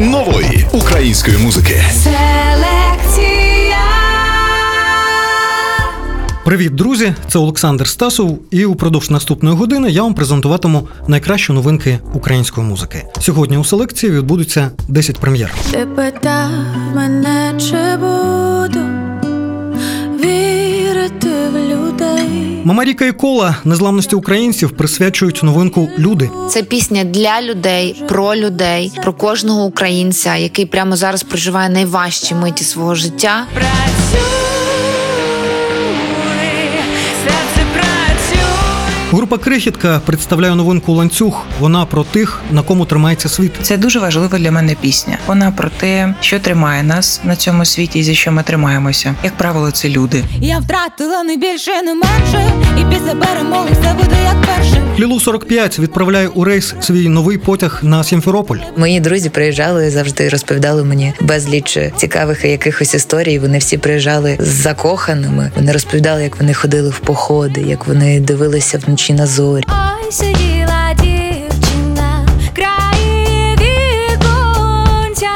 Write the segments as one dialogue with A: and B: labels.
A: нової української музики.
B: Привіт, друзі! Це Олександр Стасов, і упродовж наступної години я вам презентуватиму найкращі новинки української музики. Сьогодні у селекції відбудуться 10 прем'єр.
C: Ти питав мене, чи буду вірити в людей.
B: Мамаріка і кола незламності українців присвячують новинку Люди.
D: Це пісня для людей, про людей, про кожного українця, який прямо зараз проживає найважчі миті свого життя.
B: Група Крихітка представляє новинку ланцюг. Вона про тих, на кому тримається світ.
E: Це дуже важлива для мене пісня. Вона про те, що тримає нас на цьому світі, і за що ми тримаємося. Як правило, це люди.
C: Я втратила не більше, не менше, і після перемоги все буде як перше.
B: Лілу 45 відправляє у рейс свій новий потяг на Сімферополь.
F: Мої друзі приїжджали завжди розповідали мені безліч цікавих якихось історій. Вони всі приїжджали з закоханими. Вони розповідали, як вони ходили в походи, як вони дивилися вночі на зорі.
C: Ой, сиділа дівчина, краї віконця.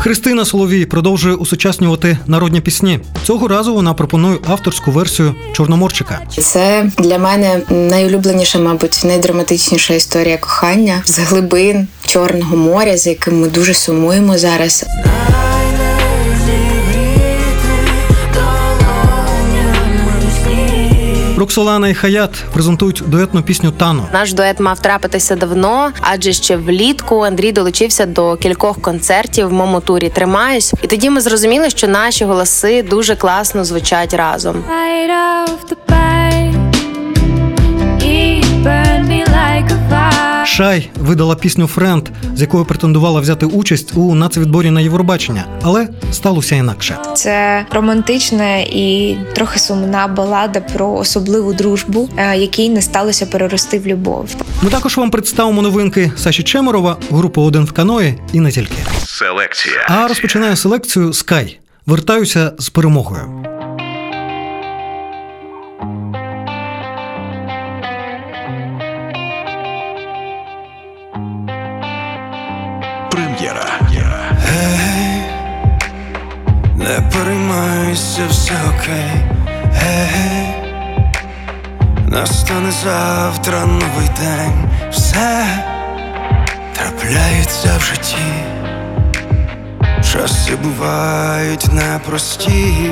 B: Христина Соловій продовжує усучаснювати народні пісні. Цього разу вона пропонує авторську версію Чорноморчика.
G: Це для мене найулюбленіша, мабуть, найдраматичніша історія кохання з глибин Чорного моря, за яким ми дуже сумуємо зараз.
B: Роксолана і Хаят презентують дуетну пісню Тано.
H: Наш дует мав трапитися давно, адже ще влітку Андрій долучився до кількох концертів в моєму турі Тримаюсь, і тоді ми зрозуміли, що наші голоси дуже класно звучать разом.
C: Burned me like a fire.
B: Шай видала пісню Френд, з якою претендувала взяти участь у нацвідборі на Євробачення, але сталося інакше.
I: Це романтична і трохи сумна балада про особливу дружбу, е, якій не сталося перерости в любов.
B: Ми також вам представимо новинки Саші Чемерова, групи один в каної і не тільки.
A: Селекція.
B: А розпочинає селекцію Скай. Вертаюся з перемогою.
J: Переймайся, все окей. Гей, настане завтра новий день. Все трапляється в житті. Часи бувають непрості.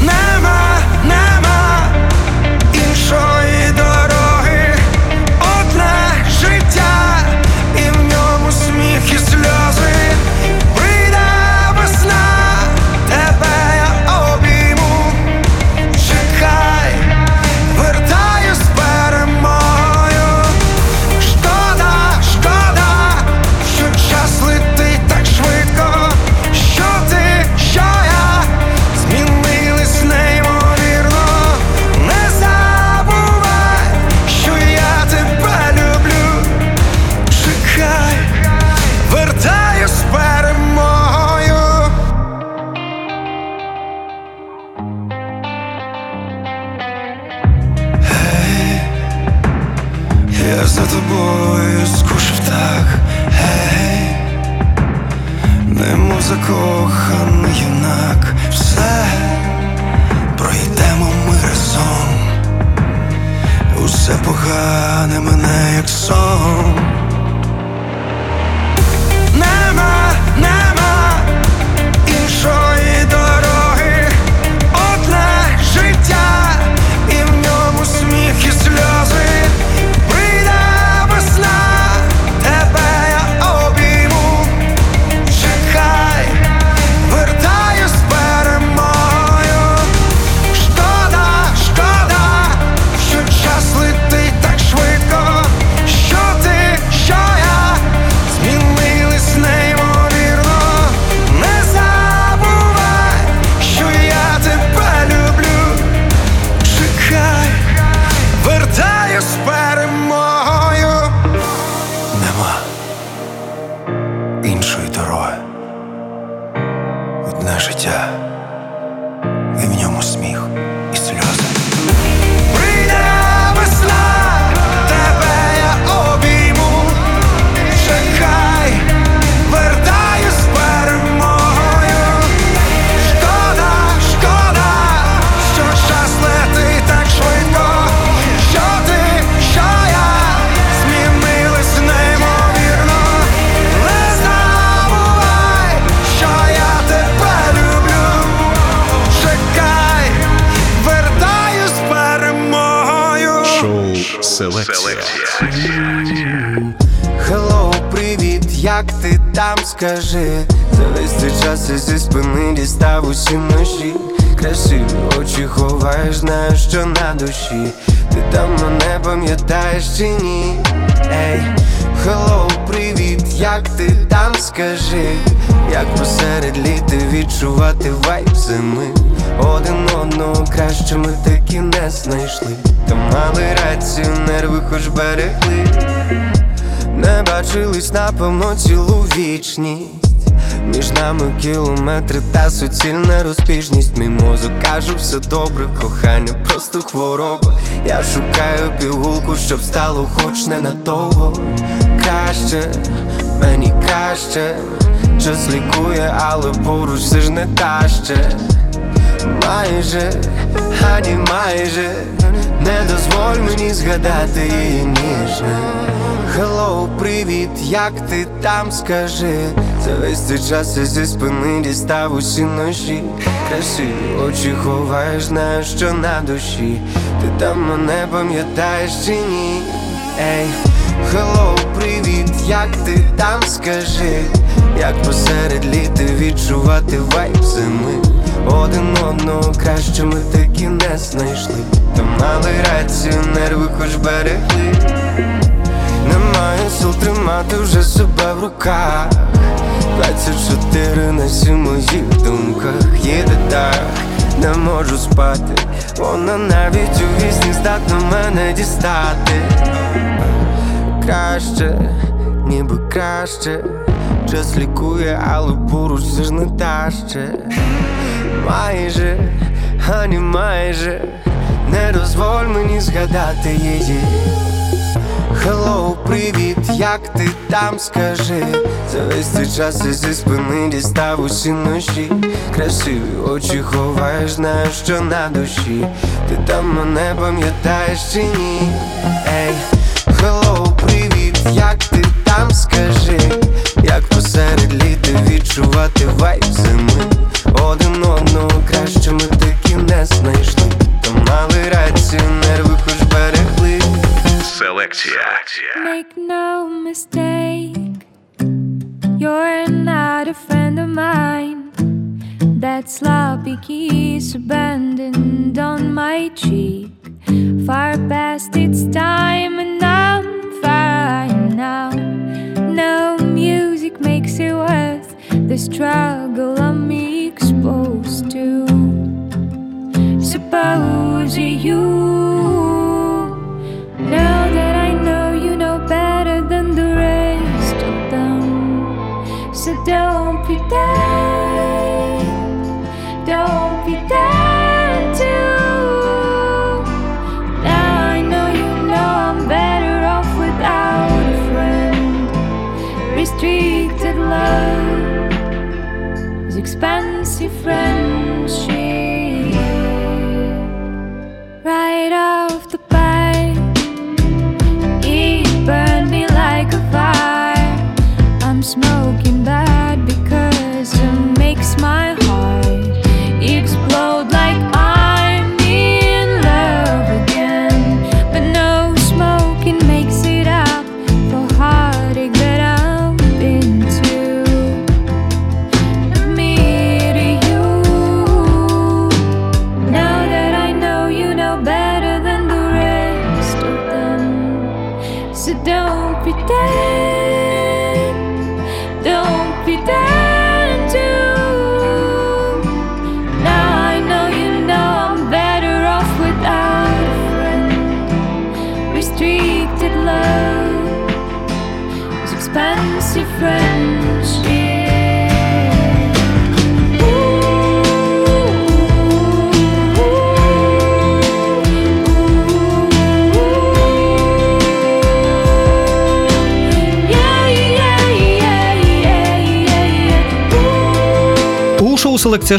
J: Нема, нема іншої дороги,
K: там скажи? За весь цей час я зі спини дістав усі ножі Красиві очі ховаєш, знаю, що на душі Ти там мене пам'ятаєш чи ні? Ей, hello, привіт, як ти там скажи? Як посеред літа відчувати вайб зими Один одного краще ми таки не знайшли Та мали рацію, нерви хоч берегли не бачились, напевно, цілу вічність. Між нами кілометри та суцільна розбіжність. Мій мозок каже, все добре, кохання, просто хвороба. Я шукаю пігулку, щоб стало хоч ненадовго Краще, мені краще. Час лікує, але поруч все ж не та ще. Майже, ані майже Не дозволь мені згадати її ніжне. Hello, привіт, як ти там скажи? За весь цей час я зі спини дістав усі ножі. Красиві очі ховаєш, знаю, що на душі. Ти там мене пам'ятаєш чи ні? Ей, hello, привіт, як ти там скажи? Як посеред літа відчувати вайб зими Один одного краще ми таки не знайшли. Та мали рацію, нерви хоч берегли. Немає сил тримати вже себе в руках. 24 на 7 моїх думках. Їде так, не можу спати, вона навіть у вісні здатна мене дістати. Краще, ніби краще, час лікує, але поруч ж не та ще Майже, ані майже, не дозволь мені згадати її. Hello, привіт, як ти там скажи? За весь цей час я зі спини дістав усі ножі Красиві очі ховаєш, знаю, що на душі. Ти там мене пам'ятаєш чи ні? Ей, hello, привіт, як ти там скажи? Як посеред літа відчувати вайб зими? Один ми таки не знайшли Та мали рацію, нерви хоч берегли
L: Селекція.
M: Make no mistake, you're not a friend of mine. That sloppy kiss abandoned on my cheek, far past its time, and I'm fine now. No music makes it worth the struggle I'm exposed to. Suppose you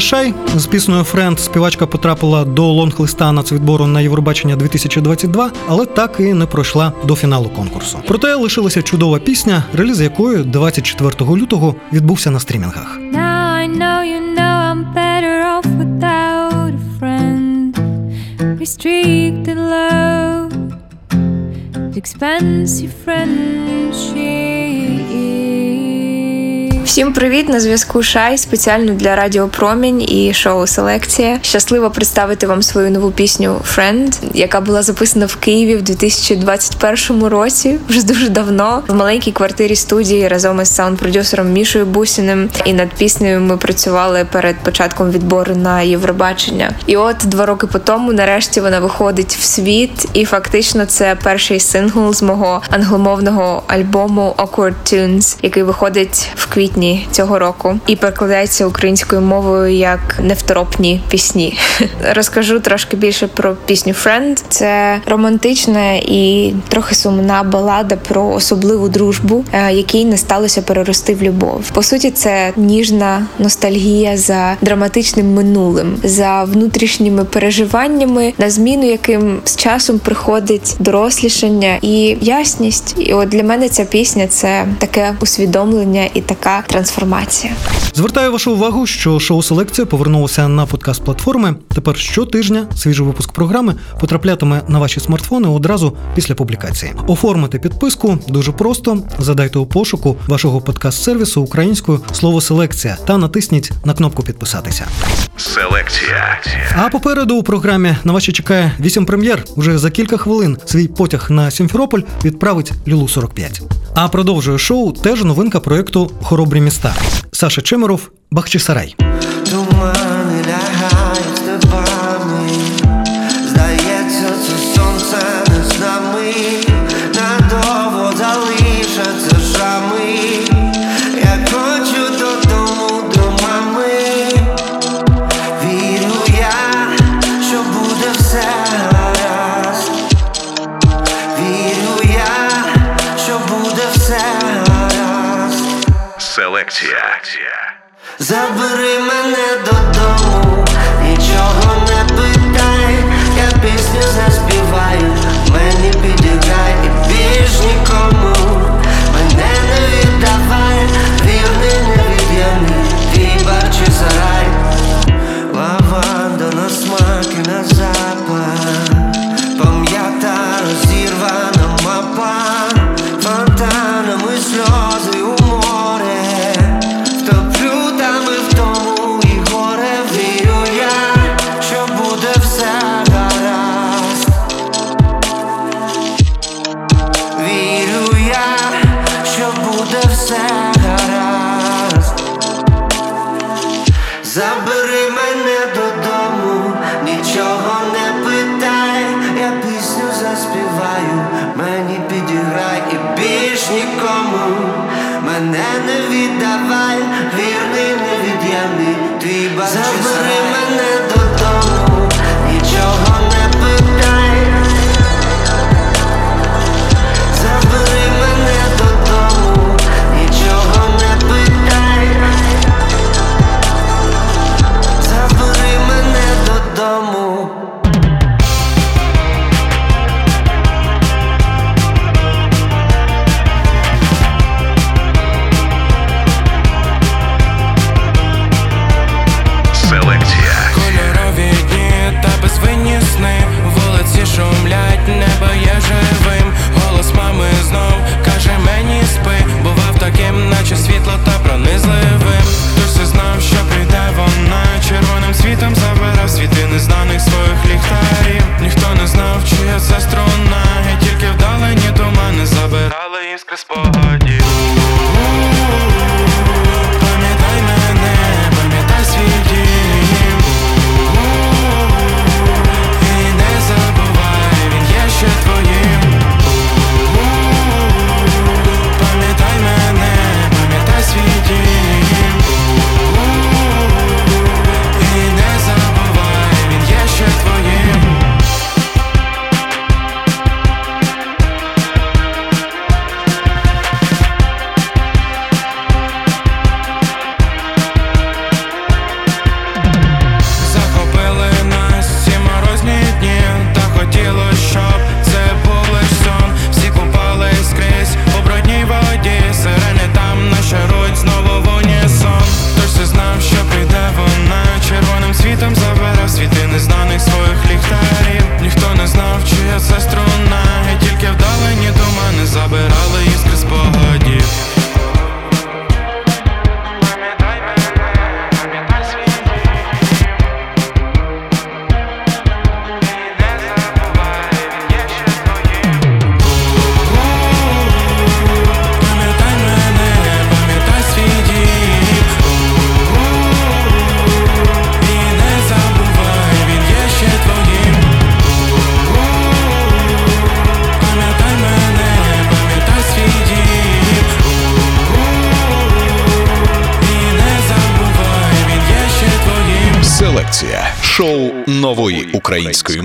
B: шоу Шай з піснею Френд співачка потрапила до лонг-листа нацвідбору на Євробачення 2022, але так і не пройшла до фіналу конкурсу. Проте лишилася чудова пісня, реліз якої 24 лютого відбувся на стрімінгах.
M: Expensive friendship.
I: Всім привіт! На зв'язку Шай спеціально для Радіо Промінь і шоу Селекція. Щасливо представити вам свою нову пісню Friend, яка була записана в Києві в 2021 році, вже дуже давно, в маленькій квартирі студії разом із саунд-продюсером Мішою Бусіним. І над піснею ми працювали перед початком відбору на Євробачення. І от два роки по тому, нарешті, вона виходить в світ, і фактично це перший сингл з мого англомовного альбому Awkward Tunes, який виходить в квітні цього року і перекладається українською мовою як невторопні пісні. Розкажу трошки більше про пісню Friend. Це романтична і трохи сумна балада про особливу дружбу, е, якій не сталося перерости в любов. По суті, це ніжна ностальгія за драматичним минулим, за внутрішніми переживаннями, на зміну яким з часом приходить дорослішання і ясність. І от для мене ця пісня це таке усвідомлення і така трансформація.
B: Звертаю вашу увагу, що шоу Селекція повернулося на подкаст платформи. Тепер щотижня свіжий випуск програми потраплятиме на ваші смартфони одразу після публікації. Оформити підписку дуже просто. Задайте у пошуку вашого подкаст-сервісу українською слово селекція та натисніть на кнопку підписатися.
A: Селекція.
B: А попереду у програмі на вас ще чекає вісім прем'єр. Уже за кілька хвилин свій потяг на Сімферополь відправить Лілу 45. А продовжує шоу теж новинка проєкту Хоробрі міста. Саша Чемеров, Бахчисарай.
N: Тумани
L: But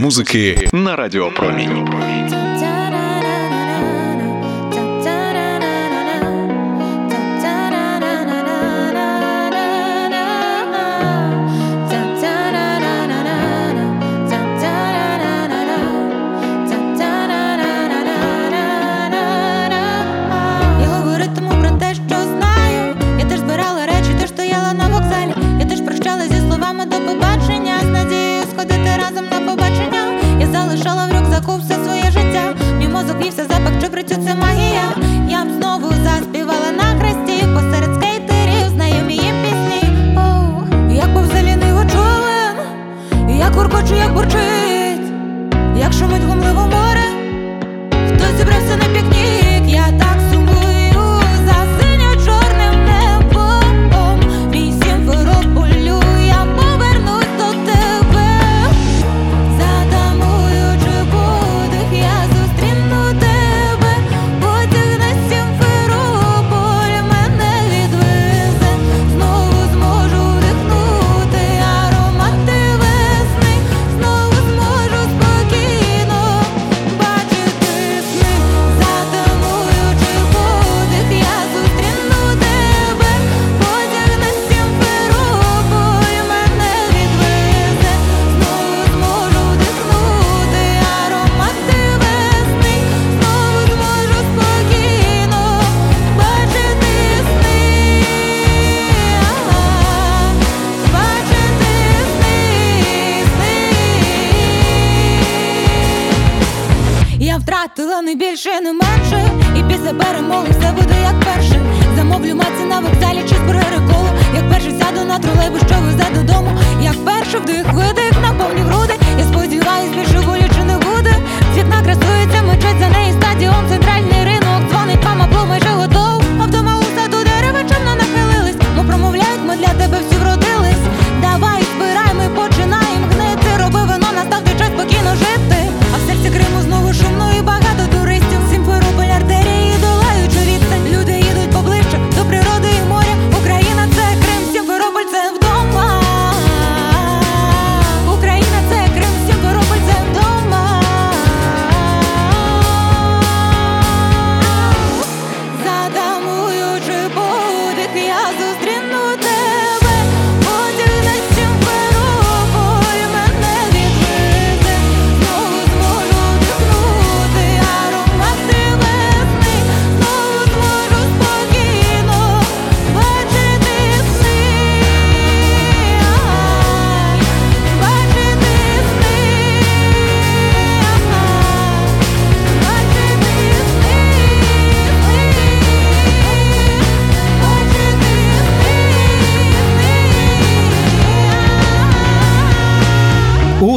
L: музики на Радіо
O: Зібрався на пікнік,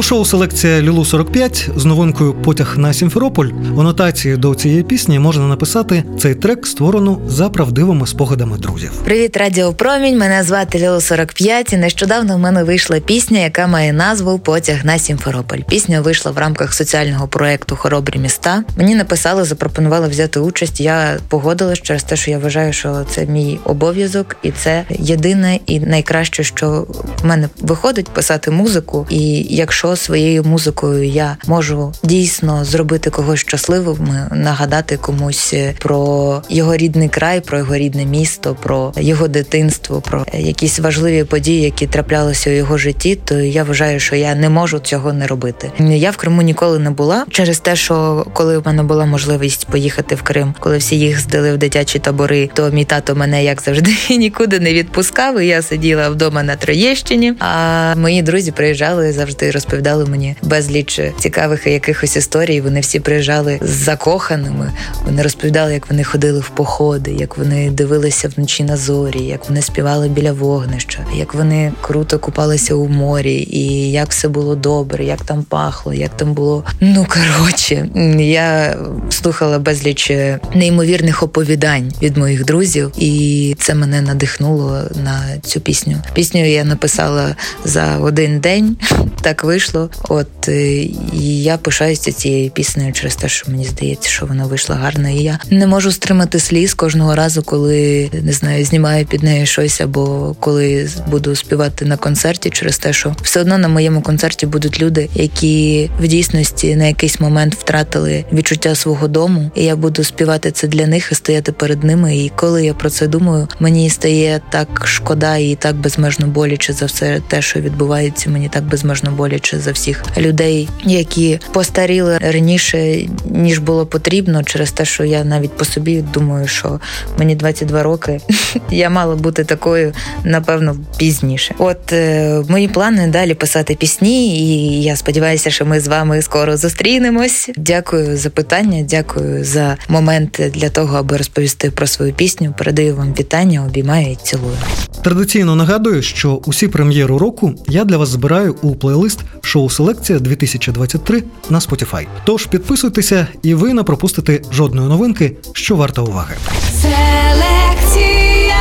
B: шоу селекція Лілу 45 з новинкою Потяг на Сімферополь у нотації до цієї пісні можна написати цей трек створено за правдивими спогадами друзів.
F: Привіт, Радіо Промінь. Мене звати Ліло 45 і нещодавно в мене вийшла пісня, яка має назву Потяг на Сімферополь. Пісня вийшла в рамках соціального проекту Хоробрі міста. Мені написали, запропонували взяти участь. Я погодилась через те, що я вважаю, що це мій обов'язок, і це єдине і найкраще, що в мене виходить писати музику. І якщо своєю музикою я можу дійсно зробити когось щасливим, нагадати комусь про його рідний край, про його рідне місто, про його дитинство, про якісь важливі події, які траплялися у його житті, то я вважаю, що я не можу цього не робити. Я в Криму ніколи не була через те, що коли в мене була можливість поїхати в Крим, коли всі їх здали в дитячі табори, то мій тато мене як завжди нікуди не відпускав. і Я сиділа вдома на Троєщині. А мої друзі приїжджали завжди, розповідали мені безліч цікавих якихось історій. Вони всі приїжджали з закоханими. Вони розповідали, як вони ходили в походи, як вони дивилися вночі на зорі, як вони співали біля вогнища, як вони круто купалися у морі, і як все було добре, як там пахло, як там було. Ну коротше, я слухала безліч неймовірних оповідань від моїх друзів, і це мене надихнуло на цю пісню. Пісню я написала за один день. Так вийшло. Вийшло. От і я пишаюся цією піснею через те, що мені здається, що вона вийшла гарно. І я не можу стримати сліз кожного разу, коли не знаю, знімаю під нею щось, або коли буду співати на концерті, через те, що все одно на моєму концерті будуть люди, які в дійсності на якийсь момент втратили відчуття свого дому, і я буду співати це для них і стояти перед ними. І коли я про це думаю, мені стає так шкода і так безмежно боляче за все те, що відбувається. Мені так безмежно боляче за всіх людей, які постаріли раніше ніж було потрібно, через те, що я навіть по собі думаю, що мені 22 роки я мала бути такою, напевно, пізніше. От е, мої плани далі писати пісні, і я сподіваюся, що ми з вами скоро зустрінемось. Дякую за питання, дякую за момент для того, аби розповісти про свою пісню. Передаю вам вітання, обіймаю і цілую.
B: Традиційно нагадую, що усі прем'єри року я для вас збираю у плейлист шоу Селекція 2023 на Spotify. Тож підписуйтеся, і ви не пропустите жодної новинки, що варта уваги.
C: Селекція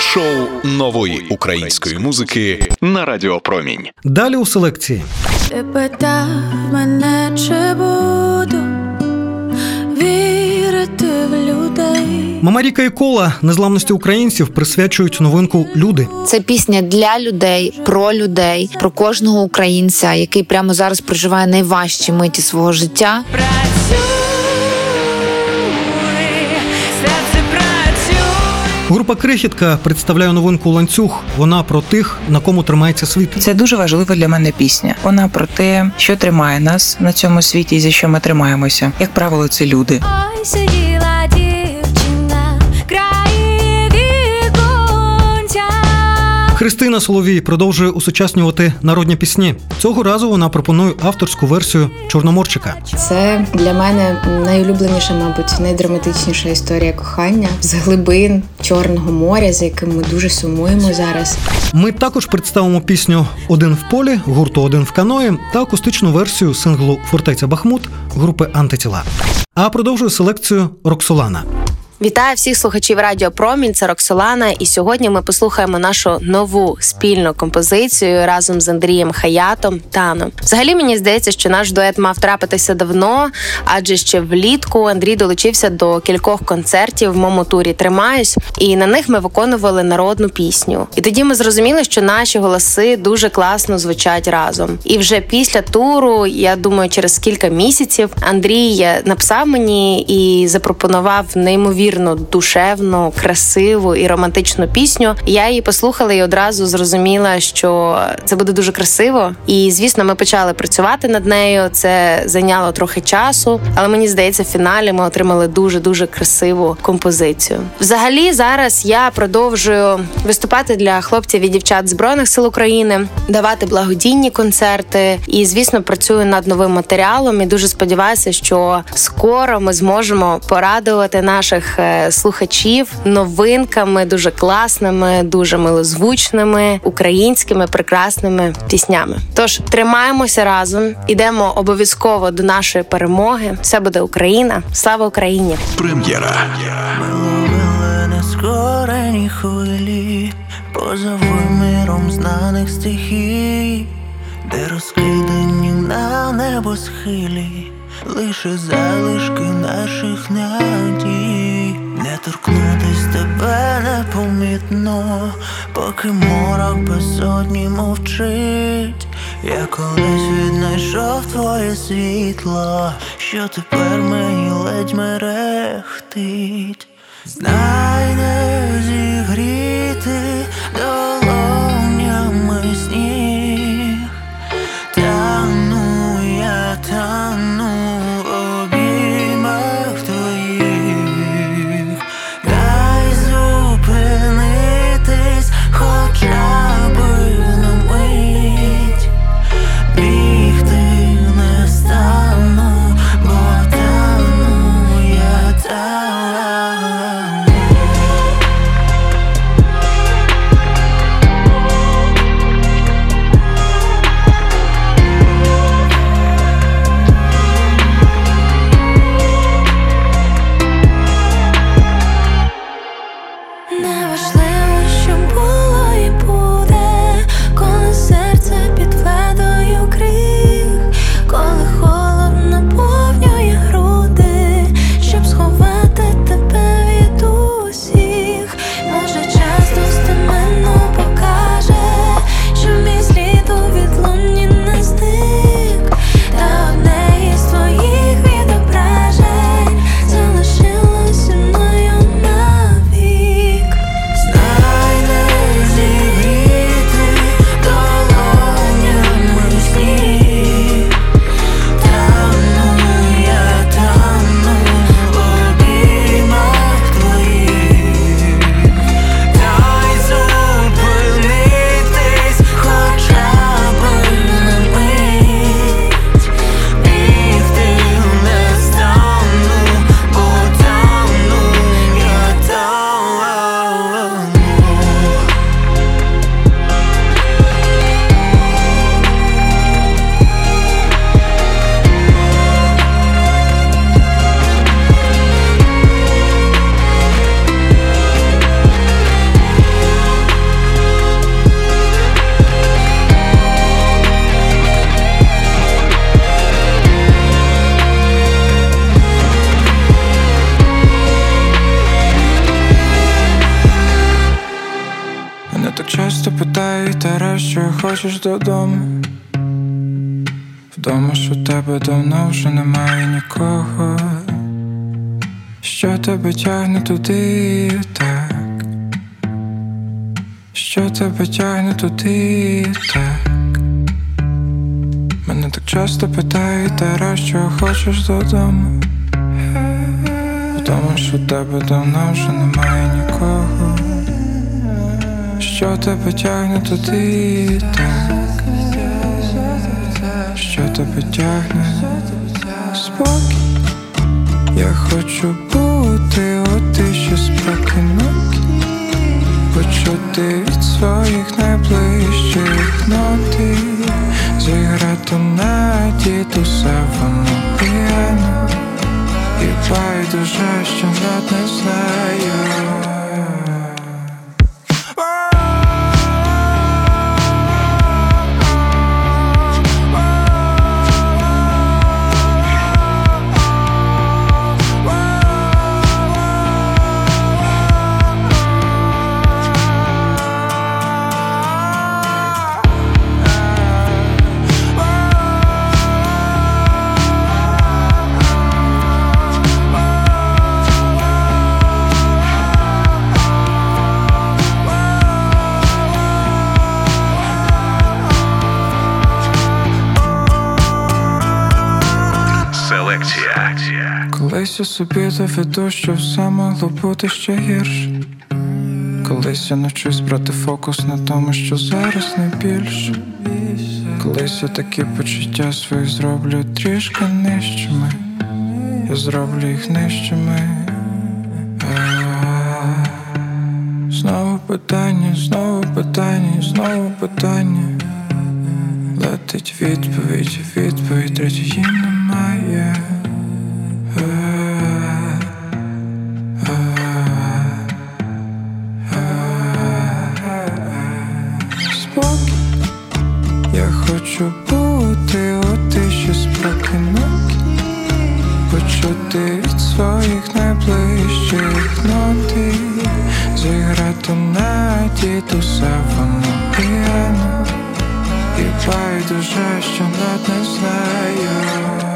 A: Шоу нової української музики на Радіо Промінь.
B: Далі у селекції
C: Ти питав мене, чи буду вірити в людей.
B: Мамаріка і кола незламності українців присвячують новинку Люди.
D: Це пісня для людей, про людей, про кожного українця, який прямо зараз проживає найважчі миті свого життя.
B: Група Крихітка представляє новинку ланцюг. Вона про тих, на кому тримається світ.
E: Це дуже важлива для мене пісня. Вона про те, що тримає нас на цьому світі і за що ми тримаємося. Як правило, це люди.
C: Ой, сиділа
B: Христина Соловій продовжує усучаснювати народні пісні. Цього разу вона пропонує авторську версію Чорноморчика.
G: Це для мене найулюбленіша, мабуть, найдраматичніша історія кохання з глибин Чорного моря, за яким ми дуже сумуємо зараз.
B: Ми також представимо пісню Один в полі гурту Один в каної та акустичну версію синглу Фортеця Бахмут групи Антитіла. А продовжує селекцію Роксолана.
H: Вітаю всіх слухачів Радіо Промінь. Це Роксолана. І сьогодні ми послухаємо нашу нову спільну композицію разом з Андрієм Хаятом Таном. Взагалі мені здається, що наш дует мав трапитися давно, адже ще влітку Андрій долучився до кількох концертів в моєму турі Тримаюсь, і на них ми виконували народну пісню. І тоді ми зрозуміли, що наші голоси дуже класно звучать разом. І вже після туру, я думаю, через кілька місяців Андрій написав мені і запропонував неймовірно душевну, красиву і романтичну пісню. Я її послухала і одразу зрозуміла, що це буде дуже красиво. І звісно, ми почали працювати над нею. Це зайняло трохи часу, але мені здається, в фіналі ми отримали дуже дуже красиву композицію. Взагалі, зараз я продовжую виступати для хлопців і дівчат збройних сил України, давати благодійні концерти. І звісно, працюю над новим матеріалом. І дуже сподіваюся, що скоро ми зможемо порадувати наших слухачів новинками, дуже класними, дуже милозвучними, українськими прекрасними піснями. Тож тримаємося разом, ідемо обов'язково до нашої перемоги. Все буде Україна. Слава Україні!
A: Прем'єра.
P: Ловили нескорені хвилі поза виміром знаних стихій, де розкидані на небосхилі, лише залишки наших надій, не торкнутись тебе непомітно, поки морок безодні мовчить. Я колись віднайшов твоє світло, що тепер мені ледь мерехтить. Знай не зігріти
Q: питає Тара, що хочеш додому. Вдома що тебе давно вже немає нікого, що тебе тягне туди так, що тебе тягне туди так. Мене так часто питають, Тара, що хочеш додому. Вдома що тебе давно вже немає нікого, що тебе тягне туди так, що тебе тягне? Спокій. Я хочу бути у тиші спокійнокі Почути від своїх найближчих ноти. Зіграти на дідуся воно п'яно І байдуже, що не знаю
L: Селекція.
Q: Колись я собі доведу, що все могло бути ще гірше. Колись я навчусь брати фокус на тому, що зараз не більше. Колись я такі почуття свої зроблю трішки нижчими. Я зроблю їх нижчими. Знову питання, знову питання, знову питання. Летить відповідь, відповідь третьої немає. Спокій, я хочу бути у тиші спокійнокі Почути від своїх найближчих ноти. Зіграти на дідуся воно п'яно І байдуже, що навіть не знаю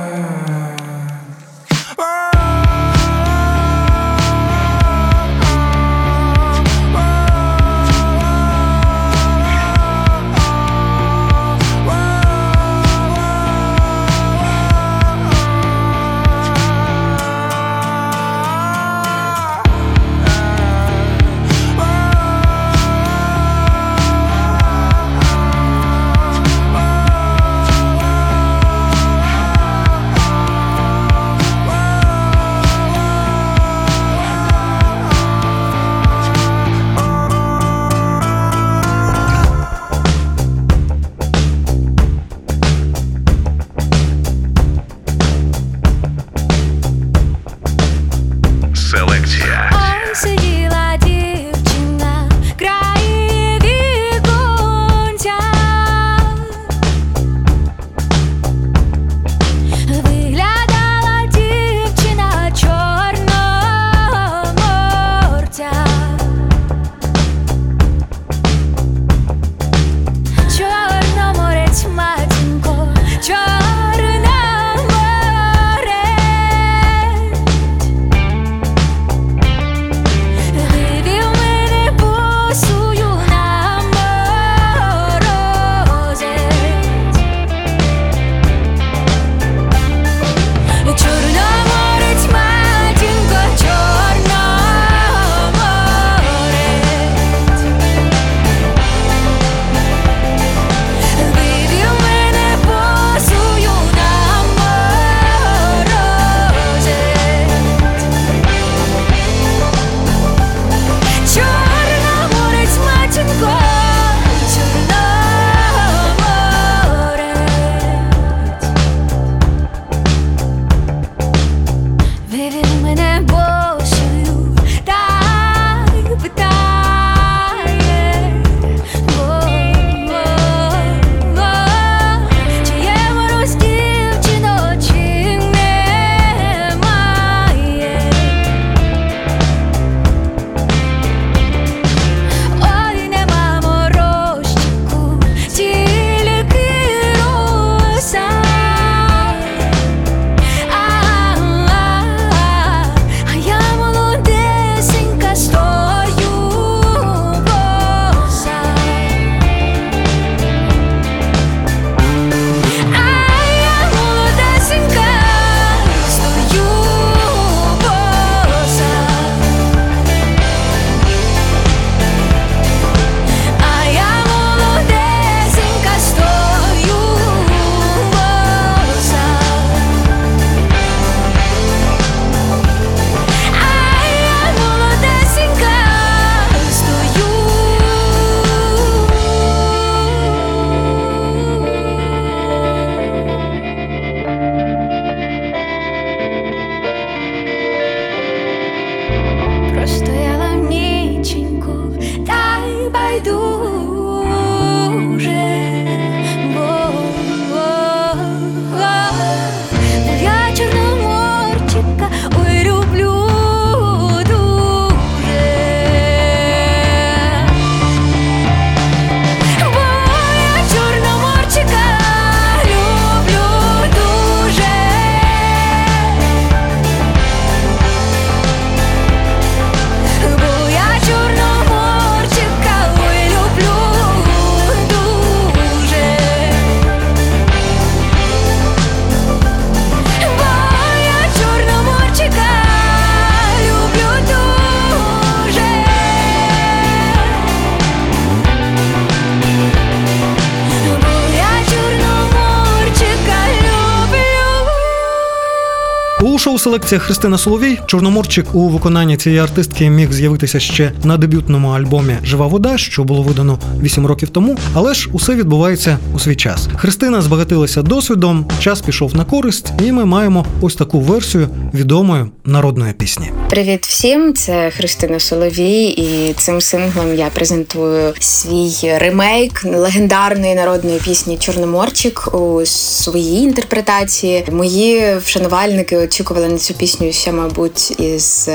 B: селекція Христина Соловій Чорноморчик у виконанні цієї артистки міг з'явитися ще на дебютному альбомі Жива вода, що було видано 8 років тому. Але ж усе відбувається у свій час. Христина збагатилася досвідом, час пішов на користь, і ми маємо ось таку версію відомої народної пісні.
G: Привіт всім! Це Христина Соловій, і цим синглом я презентую свій ремейк легендарної народної пісні Чорноморчик у своїй інтерпретації. Мої вшанувальники очікували на цю пісню ще, мабуть, із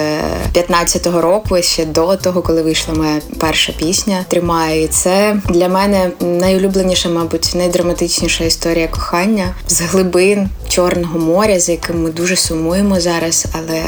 G: 15-го року, ще до того, коли вийшла моя перша пісня. Тримаю і це для мене найулюбленіша, мабуть, найдраматичніша історія кохання з глибин Чорного моря, за яким ми дуже сумуємо зараз. Але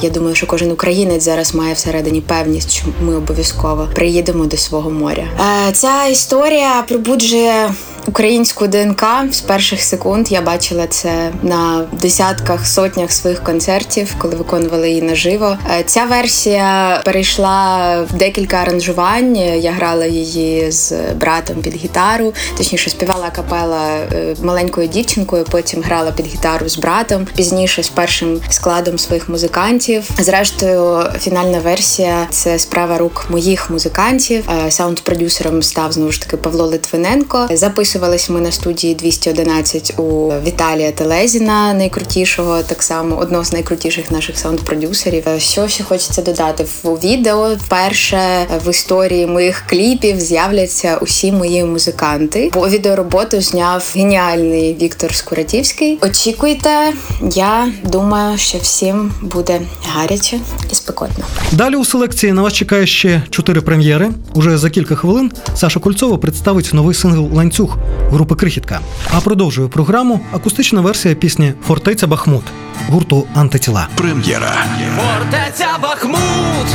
G: я думаю, що кожен українець зараз має всередині певність, що ми обов'язково приїдемо до свого моря. Е, ця історія пробуджує українську ДНК з перших секунд. Я бачила це на десятках сотнях своїх концертів, коли виконували її наживо. Е, ця версія перейшла в декілька аранжувань. Я грала її з братом під гітару, точніше співала капела е, маленькою дівчинкою. Потім грала під гітару з братом. Пізніше з першим складом своїх музикантів. Зрештою, фінальна версія це справа рук моїх музикантів. Е, саунд-продюсером став знову ж таки Павло Литвиненко. Записувались ми на студії 211 у Віталія Телезіна, найкрутішого, так само одного з найкрутіших наших саунд-продюсерів. Що ще хочеться додати в відео? Вперше в історії моїх кліпів з'являться усі мої музиканти. Бо відеороботу зняв геніальний Віктор Скуратівський. Очікуйте, я думаю, що всім буде гаряче і спекотно.
B: Далі у селекції на вас чекає ще чотири прем'єри. Уже за кілька хвилин Саша Кольцова представить новий сингл Ланцюг групи Крихітка. А продовжує програму акустична версія пісні Фортеця Бахмут гурту Антитіла.
L: Прем'єра.
R: Фортеця Бахмут,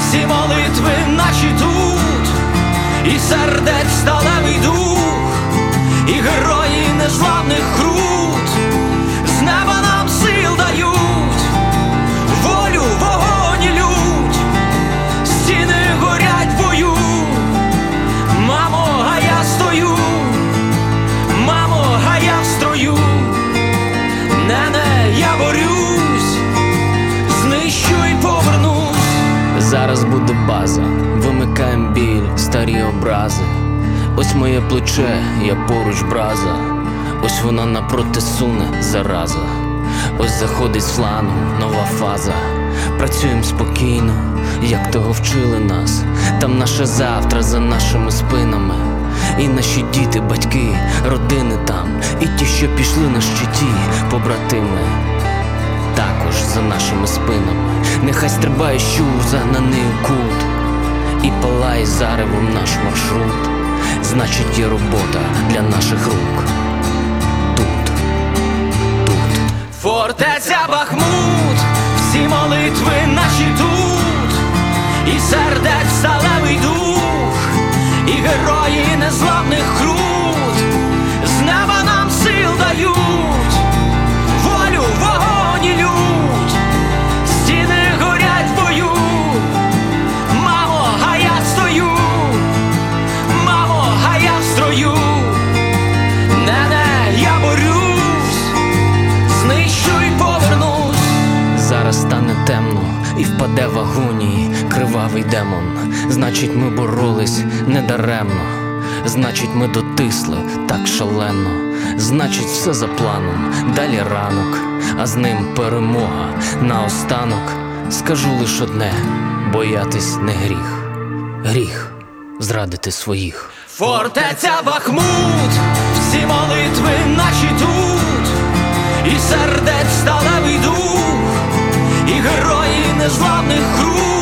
R: всі молитви наші тут, і сердець сталевий дух, і герої незламних крут,
S: база, вимикаєм біль, старі образи. Ось моє плече, я поруч браза. Ось вона напроти суне зараза. Ось заходить з флангу нова фаза. Працюємо спокійно, як того вчили нас. Там наше завтра за нашими спинами. І наші діти, батьки, родини там, і ті, що пішли на щиті, побратими також за нашими спинами. Нехай стрибає щур загнаний у кут і палає заревом наш маршрут. Значить, є робота для наших рук.
R: Тут, тут Фортеця Бахмут, всі молитви наші тут, і сердець сталевий дух, і герої незламних крут, і
S: впаде в агонії кривавий демон. Значить, ми боролись недаремно. Значить, ми дотисли так шалено. Значить, все за планом, далі ранок, а з ним перемога. Наостанок скажу лиш одне: боятись не гріх. Гріх зрадити своїх.
R: Фортеця Бахмут, всі молитви наші тут, і сердець сталевий дух, герої незламних крут,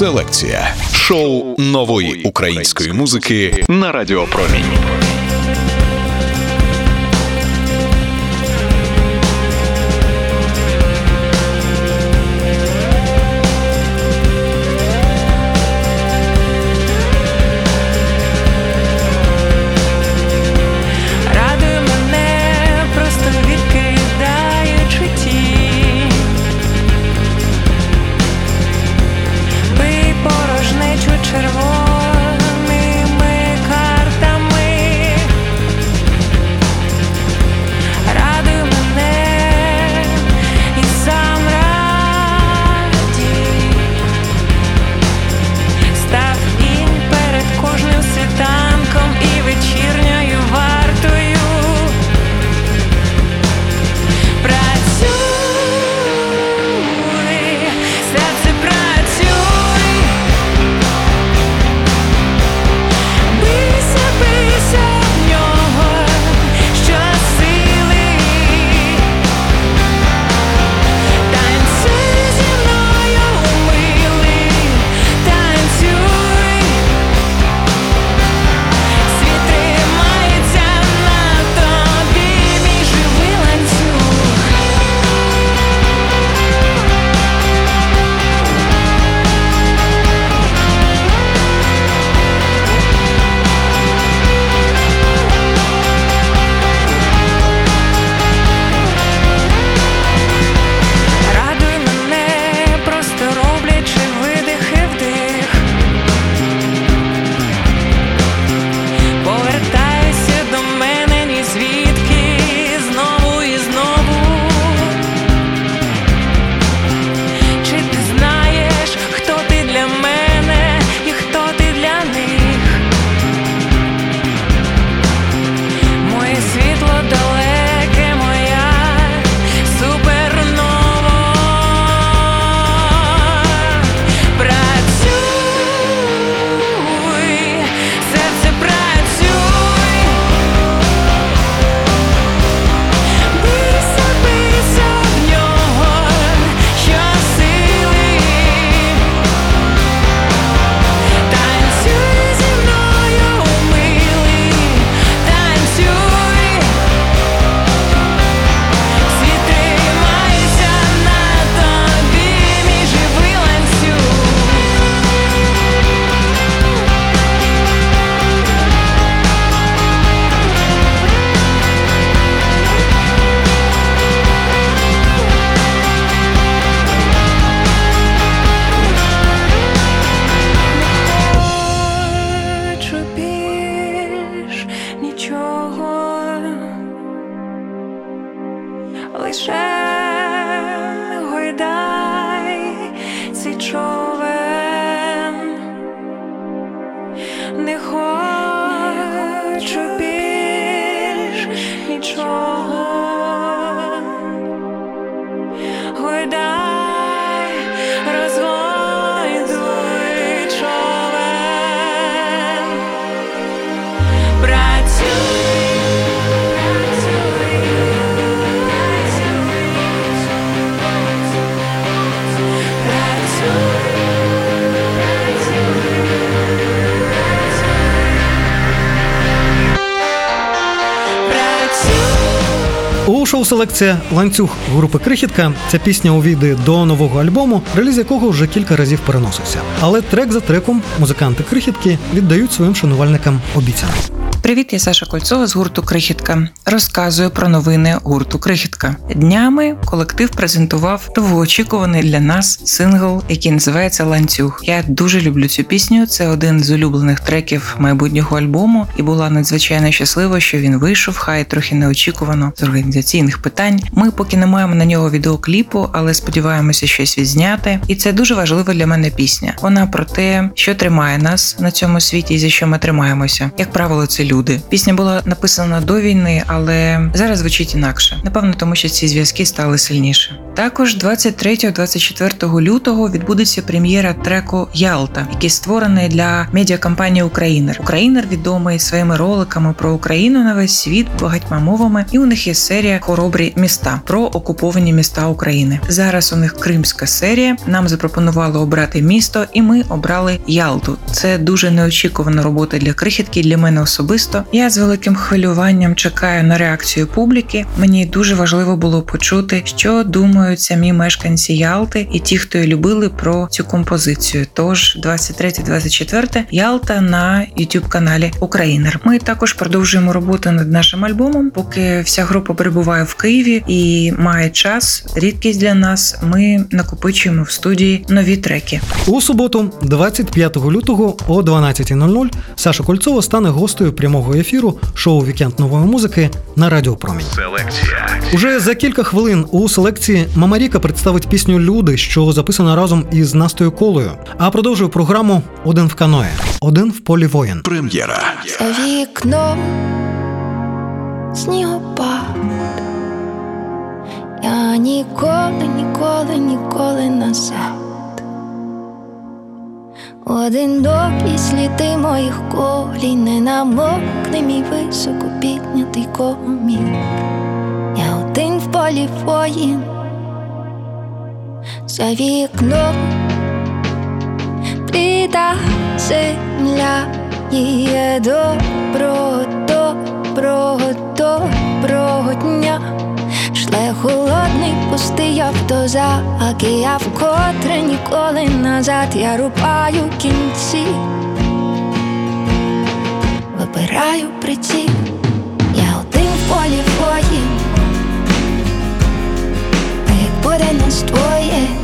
L: Селекція шоу нової української музики на Радіопромінь.
T: Не хочу більш нічого.
B: У шоу селекція ланцюг групи Крихітка. Ця пісня увійде до нового альбому, реліз якого вже кілька разів переносився. Але трек за треком музиканти крихітки віддають своїм шанувальникам обіцяне.
E: Привіт, я Саша Кольцова з гурту Крихітка. Розказую про новини гурту Крихітка. Днями колектив презентував довгоочікуваний для нас сингл, який називається Ланцюг. Я дуже люблю цю пісню. Це один з улюблених треків майбутнього альбому, і була надзвичайно щаслива, що він вийшов, хай трохи неочікувано з організаційних питань. Ми поки не маємо на нього відеокліпу, але сподіваємося щось відзняти. І це дуже важлива для мене пісня. Вона про те, що тримає нас на цьому світі і за що ми тримаємося. Як правило, це люди. Пісня була написана до війни, але зараз звучить інакше. Напевно, тому що ці зв'язки стали сильніше. Також 23-24 лютого відбудеться прем'єра треку Ялта, який створений для медіакомпанії Українер. Українер відомий своїми роликами про Україну на весь світ багатьма мовами, і у них є серія Хоробрі міста про окуповані міста України. Зараз у них кримська серія. Нам запропонували обрати місто, і ми обрали Ялту. Це дуже неочікувана робота для крихітки. Для мене особисто. Я з великим хвилюванням чекаю на реакцію публіки. Мені дуже важливо було почути, що думають самі мешканці Ялти і ті, хто її любили про цю композицію. Тож 23-24 Ялта на youtube каналі Українер. Ми також продовжуємо роботу над нашим альбомом, поки вся група перебуває в Києві і має час. Рідкість для нас. Ми накопичуємо в студії нові треки.
B: У суботу, 25 лютого о 12.00 Саша Кольцова стане гостею прямого ефіру шоу Вікенд нової музики на Радіо Промінь.
A: Селекція.
B: Уже за кілька хвилин у селекції Мамаріка представить пісню Люди, що записана разом із Настою Колою. А продовжує програму Один в каное, один в полі воїн.
A: Прем'єра.
C: За вікном снігопад Я ніколи, ніколи, ніколи назад Один доки сліди моїх колін не намокне мій високо піднятий комір Я один в полі воїн. За вікном бліда земля Є добро, доброго, доброго дня Шле холодний пустий автозак І я вкотре ніколи назад. Я рубаю кінці. Вибираю приціл Я один в полі воїн А як буде нас двоє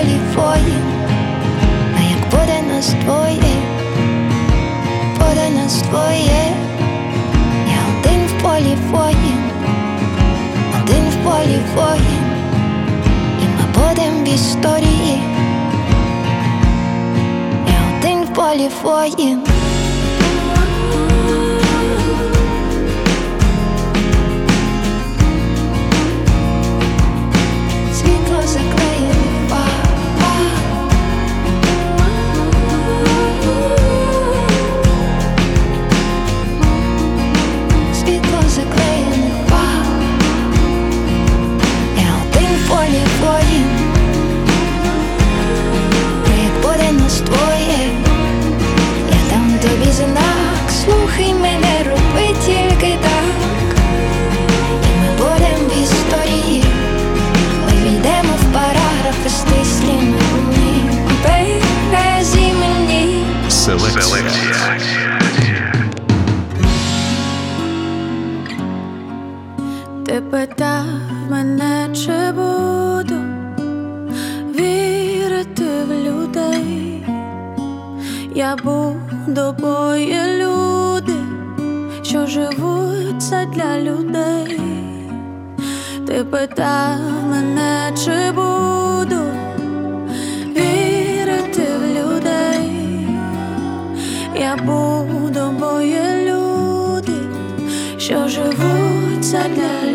C: Один в полі воїн А як буде нас двоє Буде нас двоє. Я один в полі воїн Один в полі воїн. І ми будем в історії. Я один в полі воїн
A: Селекція.
C: Ти питав мене, чи буду вірити
M: в людей. Я буду бо люди, що живуть для людей. Ти питав мене, чи буду живуть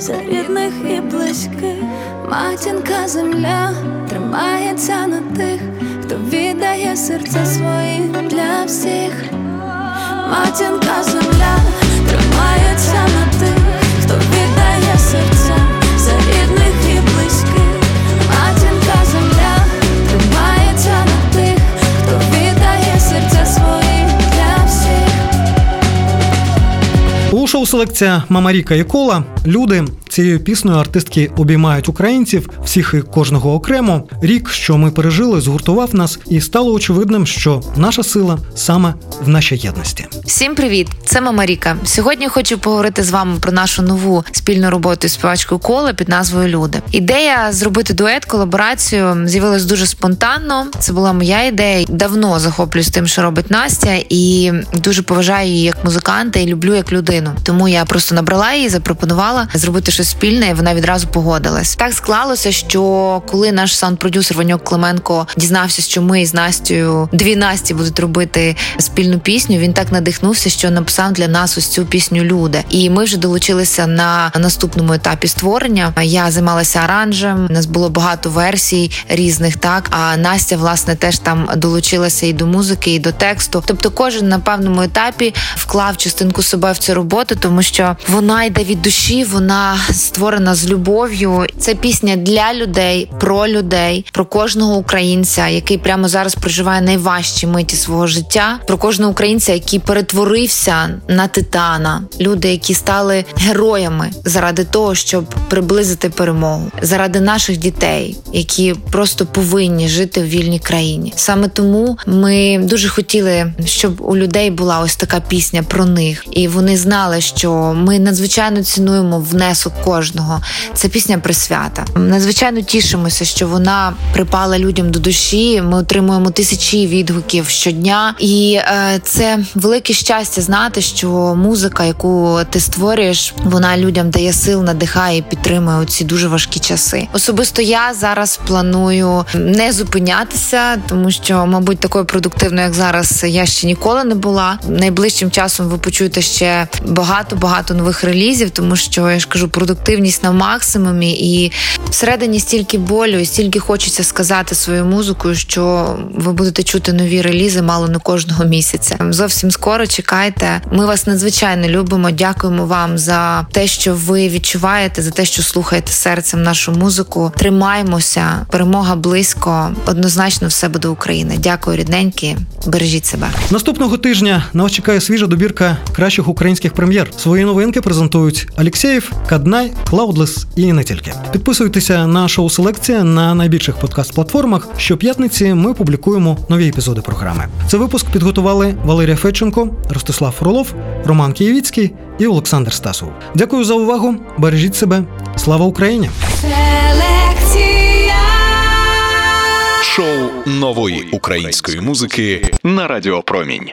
M: за рідних і близьких. Матінка земля тримається на тих, хто віддає серце своє для всіх. Матінка земля тримається на тих,
B: Шоу селекція Мамаріка і Кола люди цією піснею артистки обіймають українців, всіх і кожного окремо. Рік, що ми пережили, згуртував нас, і стало очевидним, що наша сила саме в нашій єдності.
D: Всім привіт! Це Мама Ріка. Сьогодні хочу поговорити з вами про нашу нову спільну роботу з співачкою кола під назвою Люди. Ідея зробити дует, колаборацію з'явилась дуже спонтанно. Це була моя ідея. Давно захоплююсь тим, що робить Настя, і дуже поважаю її як музиканта і люблю як людину. Тому я просто набрала її, запропонувала зробити спільне, і вона відразу погодилась. Так склалося, що коли наш саунд-продюсер Ваньок Клименко дізнався, що ми з Настю дві Насті будуть робити спільну пісню. Він так надихнувся, що написав для нас ось цю пісню Люди. І ми вже долучилися на наступному етапі створення. Я займалася аранжем. У нас було багато версій різних. Так а Настя, власне, теж там долучилася і до музики, і до тексту. Тобто, кожен на певному етапі вклав частинку себе в цю роботу, тому що вона йде від душі, вона створена з любов'ю. Це пісня для людей, про людей, про кожного українця, який прямо зараз проживає найважчі миті свого життя, про кожного українця, який перетворився на титана, люди, які стали героями заради того, щоб приблизити перемогу, заради наших дітей, які просто повинні жити в вільній країні. Саме тому ми дуже хотіли, щоб у людей була ось така пісня про них, і вони знали, що ми надзвичайно цінуємо внесок кожного. Це пісня присвята. Надзвичайно тішимося, що вона припала людям до душі. Ми отримуємо тисячі відгуків щодня, і е, це велике щастя знати, що музика, яку ти створюєш, вона людям дає сил, надихає і підтримує у ці дуже важкі часи. Особисто я зараз планую не зупинятися, тому що, мабуть, такою продуктивною, як зараз, я ще ніколи не була. Найближчим часом ви почуєте ще багато багато нових релізів, тому що я ж кажу, продукт продуктивність на максимумі, і всередині стільки болю, і стільки хочеться сказати свою музикою, що ви будете чути нові релізи мало не кожного місяця. Зовсім скоро чекайте. Ми вас надзвичайно любимо. Дякуємо вам за те, що ви відчуваєте, за те, що слухаєте серцем нашу музику. Тримаймося, перемога близько. Однозначно, все буде Україна. Дякую, рідненькі. Бережіть себе.
B: Наступного тижня на вас чекає свіжа добірка кращих українських прем'єр. Свої новинки презентують Алєксєєв, Kadnay, Cloudless і не тільки. Підписуйтеся на шоу Селекція на найбільших подкаст-платформах. Щоп'ятниці ми публікуємо нові епізоди програми. Цей випуск підготували Валерія Федченко, Ростислав Фролов, Роман Києвіцький і Олександр Стасов. Дякую за увагу. Бережіть себе. Слава Україні!
L: Селекція Шоу нової української музики на Радіо Промінь.